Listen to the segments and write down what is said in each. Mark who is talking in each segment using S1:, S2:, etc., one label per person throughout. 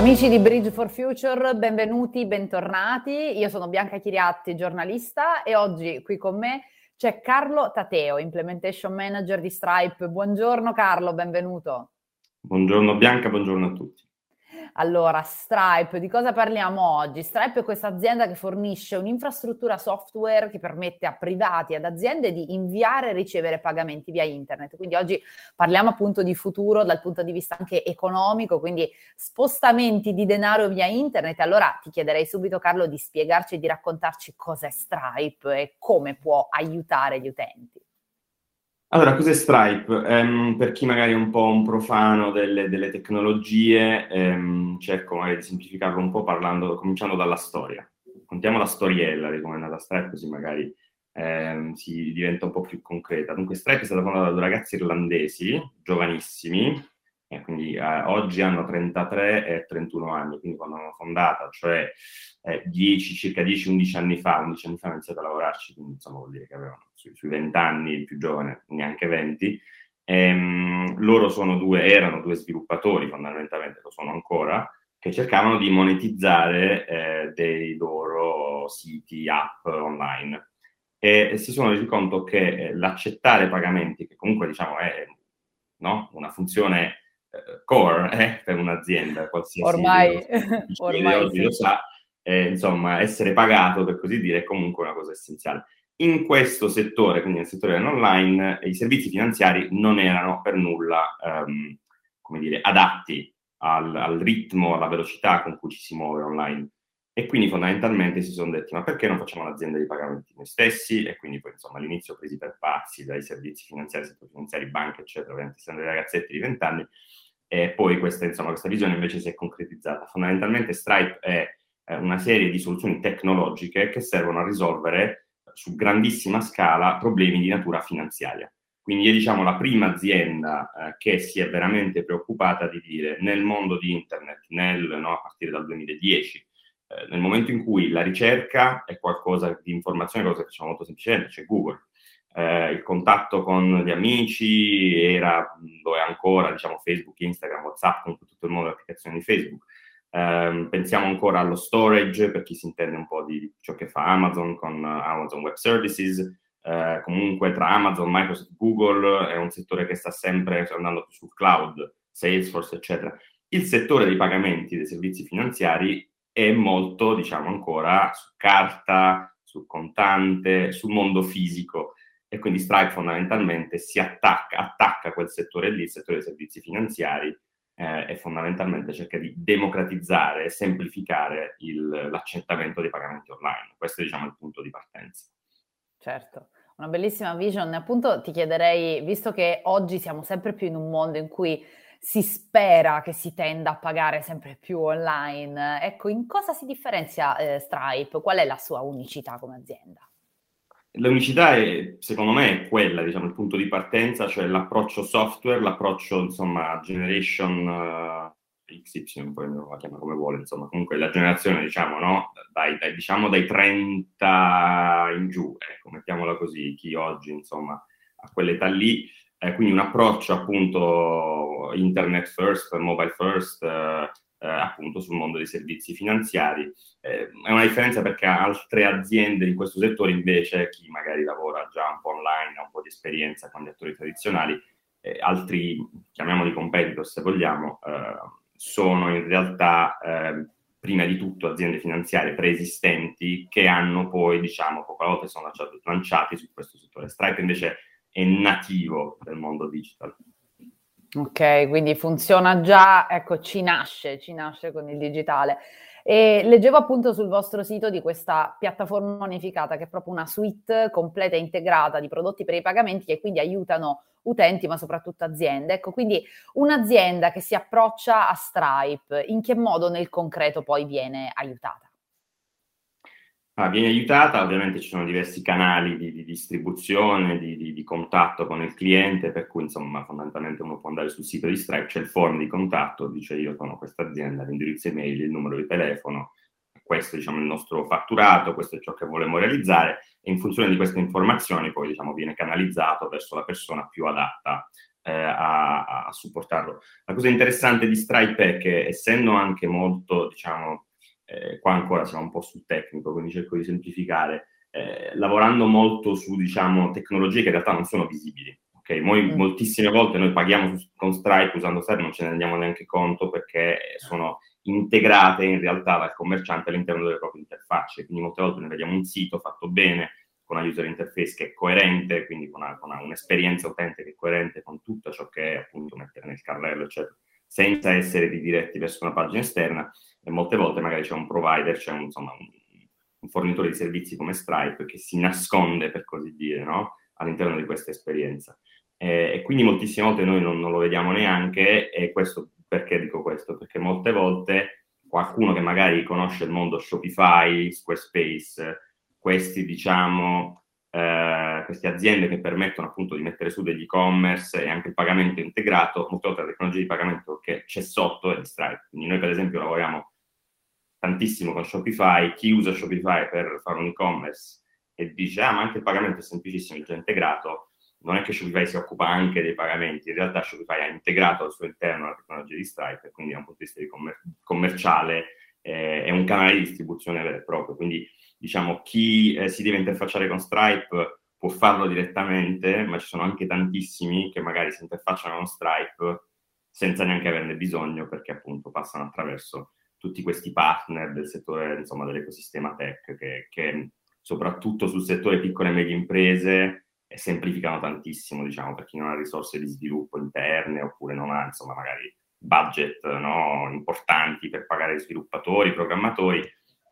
S1: Amici di Bridge for Future, benvenuti, bentornati. Io sono Bianca Chiriatti, giornalista e oggi qui con me c'è Carlo Tateo, Implementation Manager di Stripe. Buongiorno Carlo, benvenuto.
S2: Buongiorno Bianca, buongiorno a tutti.
S1: Allora, Stripe, di cosa parliamo oggi? Stripe è questa azienda che fornisce un'infrastruttura software che permette a privati, ad aziende di inviare e ricevere pagamenti via internet. Quindi oggi parliamo appunto di futuro dal punto di vista anche economico, quindi spostamenti di denaro via internet. Allora ti chiederei subito Carlo di spiegarci e di raccontarci cos'è Stripe e come può aiutare gli utenti.
S2: Allora, cos'è Stripe? Um, per chi magari è un po' un profano delle, delle tecnologie, um, cerco magari di semplificarlo un po' parlando, cominciando dalla storia. Contiamo la storiella di come è nata Stripe, così magari um, si diventa un po' più concreta. Dunque, Stripe è stata fondata da due ragazzi irlandesi, giovanissimi, eh, quindi eh, oggi hanno 33 e 31 anni, quindi quando hanno fondata, cioè eh, 10, circa 10-11 anni fa, 11 anni fa hanno iniziato a lavorarci, quindi insomma vuol dire che avevano sui, sui 20 anni, il più giovane neanche 20. Ehm, loro sono due, erano due sviluppatori fondamentalmente, lo sono ancora, che cercavano di monetizzare eh, dei loro siti, app online. E, e si sono resi conto che eh, l'accettare pagamenti, che comunque diciamo è no? una funzione core eh, per un'azienda qualsiasi.
S1: Ormai, ormai
S2: oggi sì. lo sa, eh, insomma, essere pagato, per così dire, è comunque una cosa essenziale. In questo settore, quindi nel settore online, i servizi finanziari non erano per nulla, ehm, come dire, adatti al, al, ritmo, alla velocità con cui ci si muove online. E quindi fondamentalmente si sono detti, ma perché non facciamo l'azienda di pagamenti noi stessi? E quindi poi insomma all'inizio presi per pazzi dai servizi finanziari, settori finanziari, banche, eccetera, ovviamente dei ragazzetti di 20 anni, e poi questa, insomma, questa visione invece si è concretizzata. Fondamentalmente Stripe è eh, una serie di soluzioni tecnologiche che servono a risolvere su grandissima scala problemi di natura finanziaria. Quindi è diciamo, la prima azienda eh, che si è veramente preoccupata di dire nel mondo di internet, nel, no, a partire dal 2010, eh, nel momento in cui la ricerca è qualcosa di informazione, cosa che facciamo molto semplicemente, c'è Google, eh, il contatto con gli amici era, lo è ancora, diciamo, Facebook, Instagram, WhatsApp, comunque tutto il mondo delle applicazioni di Facebook. Eh, pensiamo ancora allo storage, per chi si intende un po' di ciò che fa Amazon con Amazon Web Services. Eh, comunque tra Amazon, Microsoft, Google è un settore che sta sempre andando più sul cloud, Salesforce, eccetera. Il settore dei pagamenti dei servizi finanziari è molto, diciamo, ancora su carta, sul contante, sul mondo fisico e quindi Stripe fondamentalmente si attacca, attacca quel settore lì, il settore dei servizi finanziari, eh, e fondamentalmente cerca di democratizzare e semplificare il, l'accettamento dei pagamenti online. Questo è diciamo il punto di partenza.
S1: Certo. Una bellissima vision. Appunto ti chiederei, visto che oggi siamo sempre più in un mondo in cui si spera che si tenda a pagare sempre più online, ecco, in cosa si differenzia eh, Stripe? Qual è la sua unicità come azienda?
S2: L'unicità è, secondo me, quella, diciamo, il punto di partenza, cioè l'approccio software, l'approccio, insomma, generation uh, eh, XY, poi la chiama come vuole, insomma, comunque la generazione, diciamo, no? Dai, dai, diciamo dai 30 in giù, ecco, mettiamola così, chi oggi, insomma, a quell'età lì, eh, quindi un approccio appunto internet first, mobile first, eh, eh, appunto sul mondo dei servizi finanziari. Eh, è una differenza perché altre aziende in questo settore invece, chi magari lavora già un po' online, ha un po' di esperienza con gli attori tradizionali, eh, altri, chiamiamoli competitor se vogliamo, eh, sono in realtà prima di tutto aziende finanziarie preesistenti che hanno poi, diciamo, poco alla volta sono lanciati su questo settore. Stripe invece è nativo del mondo digital.
S1: Ok, quindi funziona già, ecco, ci nasce, ci nasce con il digitale. E leggevo appunto sul vostro sito di questa piattaforma unificata che è proprio una suite completa e integrata di prodotti per i pagamenti che quindi aiutano utenti ma soprattutto aziende. Ecco, quindi un'azienda che si approccia a Stripe, in che modo nel concreto poi viene aiutata?
S2: Ah, viene aiutata, ovviamente ci sono diversi canali di, di distribuzione, di, di, di, contatto con il cliente, per cui insomma fondamentalmente uno può andare sul sito di Stripe, c'è il form di contatto, dice io sono questa azienda, l'indirizzo email, il numero di telefono, questo diciamo il nostro fatturato, questo è ciò che volevamo realizzare e in funzione di queste informazioni poi diciamo viene canalizzato verso la persona più adatta eh, a, a, supportarlo. La cosa interessante di Stripe è che essendo anche molto, diciamo, eh, qua ancora siamo un po' sul tecnico, quindi cerco di semplificare, eh, lavorando molto su, diciamo, tecnologie che in realtà non sono visibili. Okay? Noi, mm. Moltissime volte noi paghiamo su, con Stripe usando Stripe, non ce ne rendiamo neanche conto perché sono integrate in realtà dal commerciante all'interno delle proprie interfacce. Quindi molte volte noi vediamo un sito fatto bene, con una user interface che è coerente, quindi con, una, con una, un'esperienza utente che è coerente con tutto ciò che è appunto mettere nel carrello, eccetera, senza essere ridiretti verso una pagina esterna. E molte volte magari c'è un provider, c'è un, insomma, un, fornitore di servizi come Stripe che si nasconde, per così dire, no? all'interno di questa esperienza. Eh, e quindi moltissime volte noi non, non, lo vediamo neanche, e questo perché dico questo? Perché molte volte qualcuno che magari conosce il mondo Shopify, Squarespace, questi diciamo eh, queste aziende che permettono appunto di mettere su degli e-commerce e anche il pagamento integrato, molte volte la tecnologia di pagamento che c'è sotto è di Stripe. Quindi noi per esempio lavoriamo tantissimo con Shopify, chi usa Shopify per fare un e-commerce e dice ah ma anche il pagamento è semplicissimo, è già integrato, non è che Shopify si occupa anche dei pagamenti, in realtà Shopify ha integrato al suo interno la tecnologia di Stripe e quindi da un punto di vista di commer- commerciale eh, è un canale di distribuzione vero e proprio. Quindi diciamo chi eh, si deve interfacciare con Stripe può farlo direttamente, ma ci sono anche tantissimi che magari si interfacciano con Stripe senza neanche averne bisogno perché appunto passano attraverso tutti questi partner del settore, insomma, dell'ecosistema tech che, che soprattutto sul settore piccole e medie imprese semplificano tantissimo, diciamo, per chi non ha risorse di sviluppo interne oppure non ha, insomma, magari budget no, importanti per pagare sviluppatori, programmatori,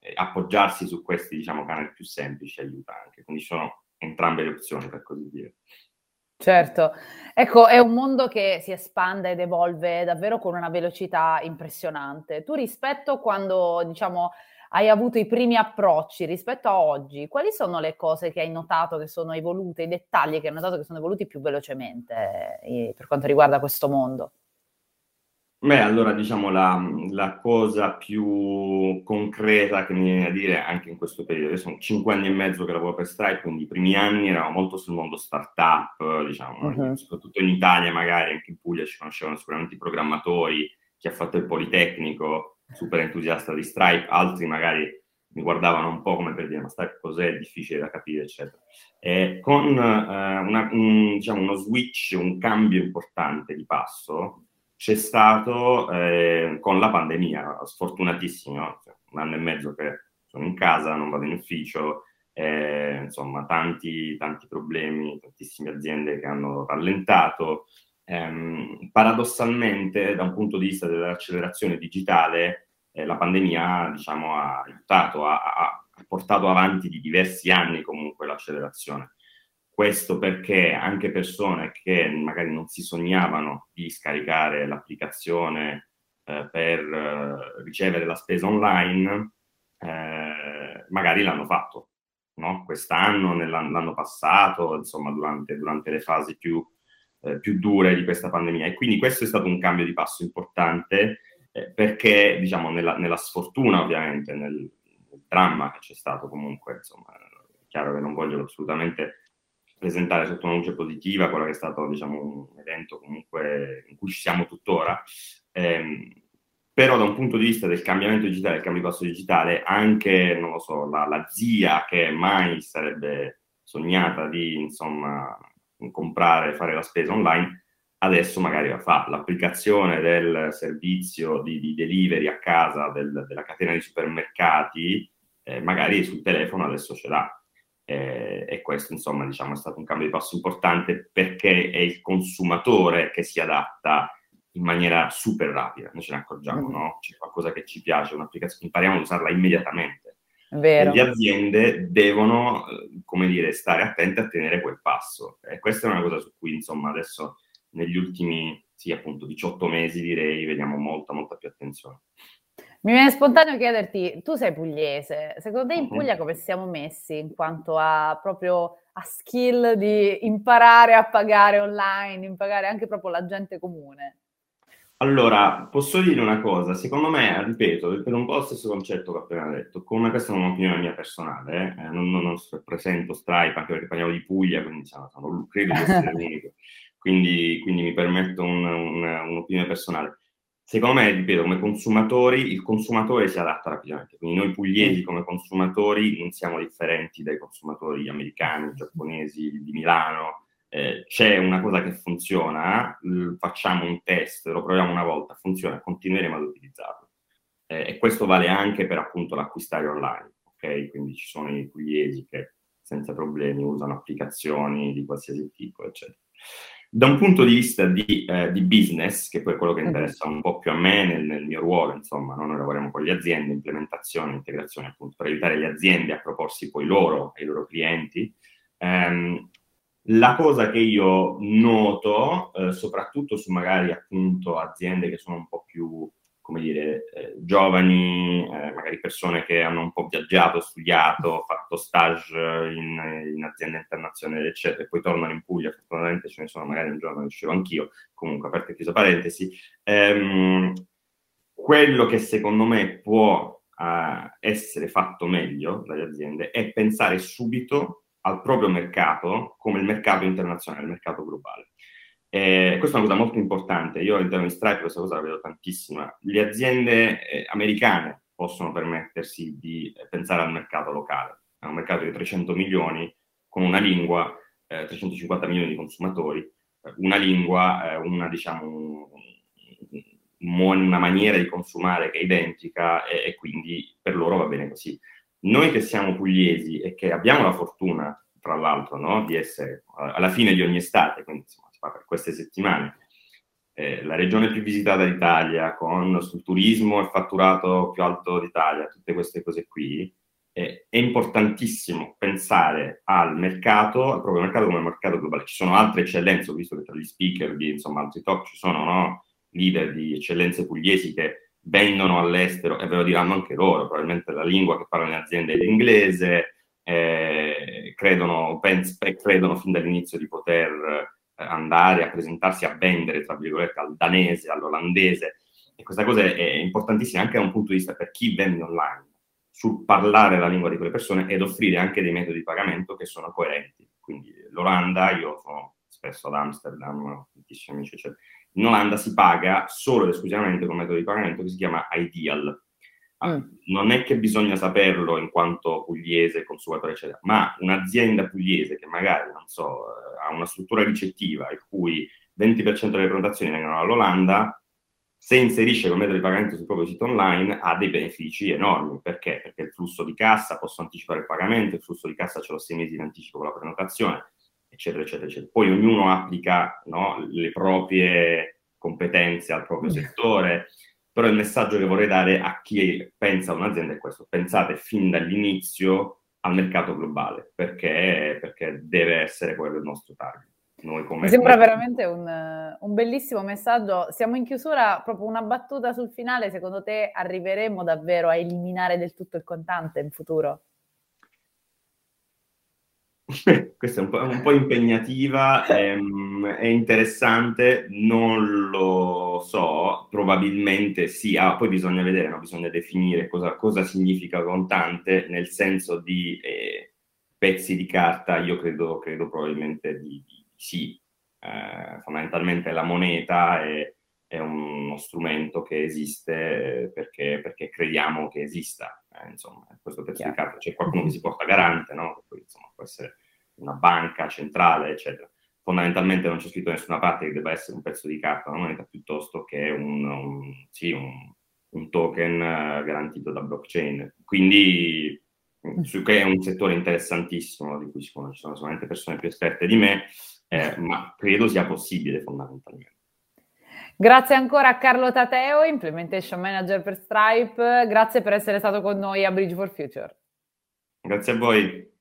S2: eh, appoggiarsi su questi, diciamo, canali più semplici aiuta anche. Quindi sono entrambe le opzioni, per così dire.
S1: Certo, ecco, è un mondo che si espande ed evolve davvero con una velocità impressionante. Tu rispetto quando, diciamo, hai avuto i primi approcci rispetto a oggi, quali sono le cose che hai notato che sono evolute, i dettagli che hai notato che sono evoluti più velocemente eh, per quanto riguarda questo mondo?
S2: Beh, allora diciamo la, la, cosa più concreta che mi viene a dire anche in questo periodo, io sono cinque anni e mezzo che lavoro per Stripe, quindi i primi anni eravamo molto sul mondo startup, diciamo, uh-huh. soprattutto in Italia magari, anche in Puglia ci conoscevano sicuramente i programmatori, chi ha fatto il Politecnico, super entusiasta di Stripe, altri magari mi guardavano un po' come per dire ma Stripe cos'è, è difficile da capire, eccetera. E con uh, una, un, diciamo, uno switch, un cambio importante di passo, c'è stato eh, con la pandemia, sfortunatissimo, cioè, un anno e mezzo che sono in casa, non vado in ufficio, eh, insomma tanti, tanti problemi, tantissime aziende che hanno rallentato, Ehm, paradossalmente, da un punto di vista dell'accelerazione digitale, eh, la pandemia diciamo, ha aiutato, ha, ha, portato avanti di diversi anni comunque l'accelerazione. Questo perché anche persone che magari non si sognavano di scaricare l'applicazione eh, per eh, ricevere la spesa online, eh, magari l'hanno fatto. No? Quest'anno, nell'anno passato, insomma, durante, durante le fasi più eh, più dure di questa pandemia. E quindi questo è stato un cambio di passo importante eh, perché, diciamo, nella, nella, sfortuna ovviamente, nel, nel, dramma che c'è stato comunque, insomma, è chiaro che non voglio assolutamente presentare sotto una luce positiva quello che è stato, diciamo, un evento comunque in cui ci siamo tuttora. Ehm, però da un punto di vista del cambiamento digitale, del cambio di passo digitale, anche, non lo so, la, la zia che mai sarebbe sognata di, insomma, comprare fare la spesa online, adesso magari la fa. L'applicazione del servizio di, di delivery a casa del, della catena di supermercati, eh, magari sul telefono adesso ce l'ha. Eh, e questo, insomma, diciamo, è stato un cambio di passo importante perché è il consumatore che si adatta in maniera super rapida. Noi ce ne accorgiamo, mm. no? C'è qualcosa che ci piace, un'applicazione, impariamo ad usarla immediatamente. Vero. Le aziende devono, come dire, stare attente a tenere quel passo. E questa è una cosa su cui, insomma, adesso negli ultimi, sì, appunto, 18 mesi direi, vediamo molta, molta più attenzione.
S1: Mi viene spontaneo chiederti, tu sei pugliese, secondo te in. Puglia come siamo messi in quanto a proprio a skill di imparare a pagare online, imparare anche proprio la gente comune?
S2: Allora, posso dire una cosa, secondo me, ripeto, per un po' lo stesso concetto che ho appena detto, come questa è un'opinione mia personale, eh, non, non, non presento Stripe anche perché parliamo di Puglia, quindi diciamo, credo di essere l'unico. quindi, quindi mi permetto un, un, un'opinione personale. Secondo me, ripeto, come consumatori, il consumatore si adatta rapidamente, quindi noi pugliesi come consumatori non siamo differenti dai consumatori americani, giapponesi, di Milano, eh, c'è una cosa che funziona, facciamo un test, lo proviamo una volta, funziona, continueremo ad utilizzarlo. Eh, e questo vale anche per appunto l'acquistare online, ok? Quindi ci sono i pugliesi che senza problemi usano applicazioni di qualsiasi tipo, eccetera. Da un punto di vista di, eh, di business, che poi è quello che interessa un po' più a me nel, nel mio ruolo, insomma, no? noi lavoriamo con le aziende, implementazione, integrazione, appunto, per aiutare le aziende a proporsi poi loro ai loro clienti. Ehm, la cosa che io noto, eh, soprattutto su magari appunto aziende che sono un po' più, come dire, eh, giovani, eh, magari persone che hanno un po' viaggiato, studiato, fatto stage in, in aziende internazionali, eccetera, e poi tornano in Puglia, fortunatamente ce ne sono, magari un giorno uscivo anch'io, comunque aperto e chiuso parentesi, ehm, quello che secondo me può eh, essere fatto meglio dalle aziende è pensare subito al proprio mercato come il mercato internazionale, il mercato globale. E questa è una cosa molto importante. Io all'interno di Stripe questa cosa la vedo tantissima. Le aziende eh, americane possono permettersi di eh, pensare al mercato locale, a un mercato di 300 milioni con una lingua, eh, 350 milioni di consumatori, eh, una lingua, eh, una, diciamo, una maniera di consumare che è identica e, e quindi per loro va bene così noi che siamo pugliesi e che abbiamo la fortuna, tra l'altro, no, di essere alla fine di ogni estate, quindi insomma, queste settimane, eh, la regione più visitata d'Italia, con sul turismo il fatturato più alto d'Italia, tutte queste cose qui, eh, è importantissimo pensare al mercato, al proprio mercato come mercato globale. Ci sono altre eccellenze, ho visto che tra gli speaker di insomma, altri talk ci sono no, leader di eccellenze pugliesi che vendono all'estero e ve lo diranno anche loro, probabilmente la lingua che parlano le aziende è l'inglese, eh, credono, pens- credono fin dall'inizio di poter andare a presentarsi a vendere, tra virgolette, al danese, all'olandese. E questa cosa è, importantissima anche da un punto di vista per chi vende online, sul parlare la lingua di quelle persone ed offrire anche dei metodi di pagamento che sono coerenti. Quindi l'Olanda, io sono spesso ad Amsterdam, ho tantissimi amici, eccetera in Olanda si paga solo ed esclusivamente con un metodo di pagamento che si chiama Ideal. Mm. Non è che bisogna saperlo in quanto pugliese, consumatore, eccetera, ma un'azienda pugliese che magari, non so, ha una struttura ricettiva il cui 20% delle prenotazioni vengono dall'Olanda, se inserisce quel metodo di pagamento sul proprio sito online ha dei benefici enormi. Perché? Perché il flusso di cassa, posso anticipare il pagamento, il flusso di cassa ce l'ho sei mesi in anticipo con la prenotazione, eccetera, eccetera, eccetera. Poi ognuno applica no, le proprie competenze al proprio mm. settore, però il messaggio che vorrei dare a chi pensa a un'azienda è questo, pensate fin dall'inizio al mercato globale, perché, perché deve essere quello il nostro target.
S1: Noi come Mi sembra come... veramente un, un, bellissimo messaggio. Siamo in chiusura, proprio una battuta sul finale. Secondo te arriveremo davvero a eliminare del tutto il contante in futuro?
S2: Questa è un po', un po impegnativa, ehm, è interessante, non lo so, probabilmente sì, ah, poi bisogna vedere, no? bisogna definire cosa, cosa, significa contante, nel senso di eh, pezzi di carta, io credo, credo probabilmente di, di sì, eh, fondamentalmente la moneta è, è, uno strumento che esiste perché, perché crediamo che esista, eh, insomma, questo pezzo Chiaro. di carta, c'è qualcuno che si porta garante, no? Poi, insomma, può essere una banca centrale, eccetera. Fondamentalmente non c'è scritto da nessuna parte che debba essere un pezzo di carta, una moneta piuttosto che un, un, sì, un, un token uh, garantito da blockchain. Quindi mm, su che è un settore interessantissimo, di cui ci sono solamente persone più esperte di me, eh, ma credo sia possibile fondamentalmente.
S1: Grazie ancora a Carlo Tateo, Implementation Manager per Stripe. Grazie per essere stato con noi a Bridge for Future.
S2: Grazie a voi.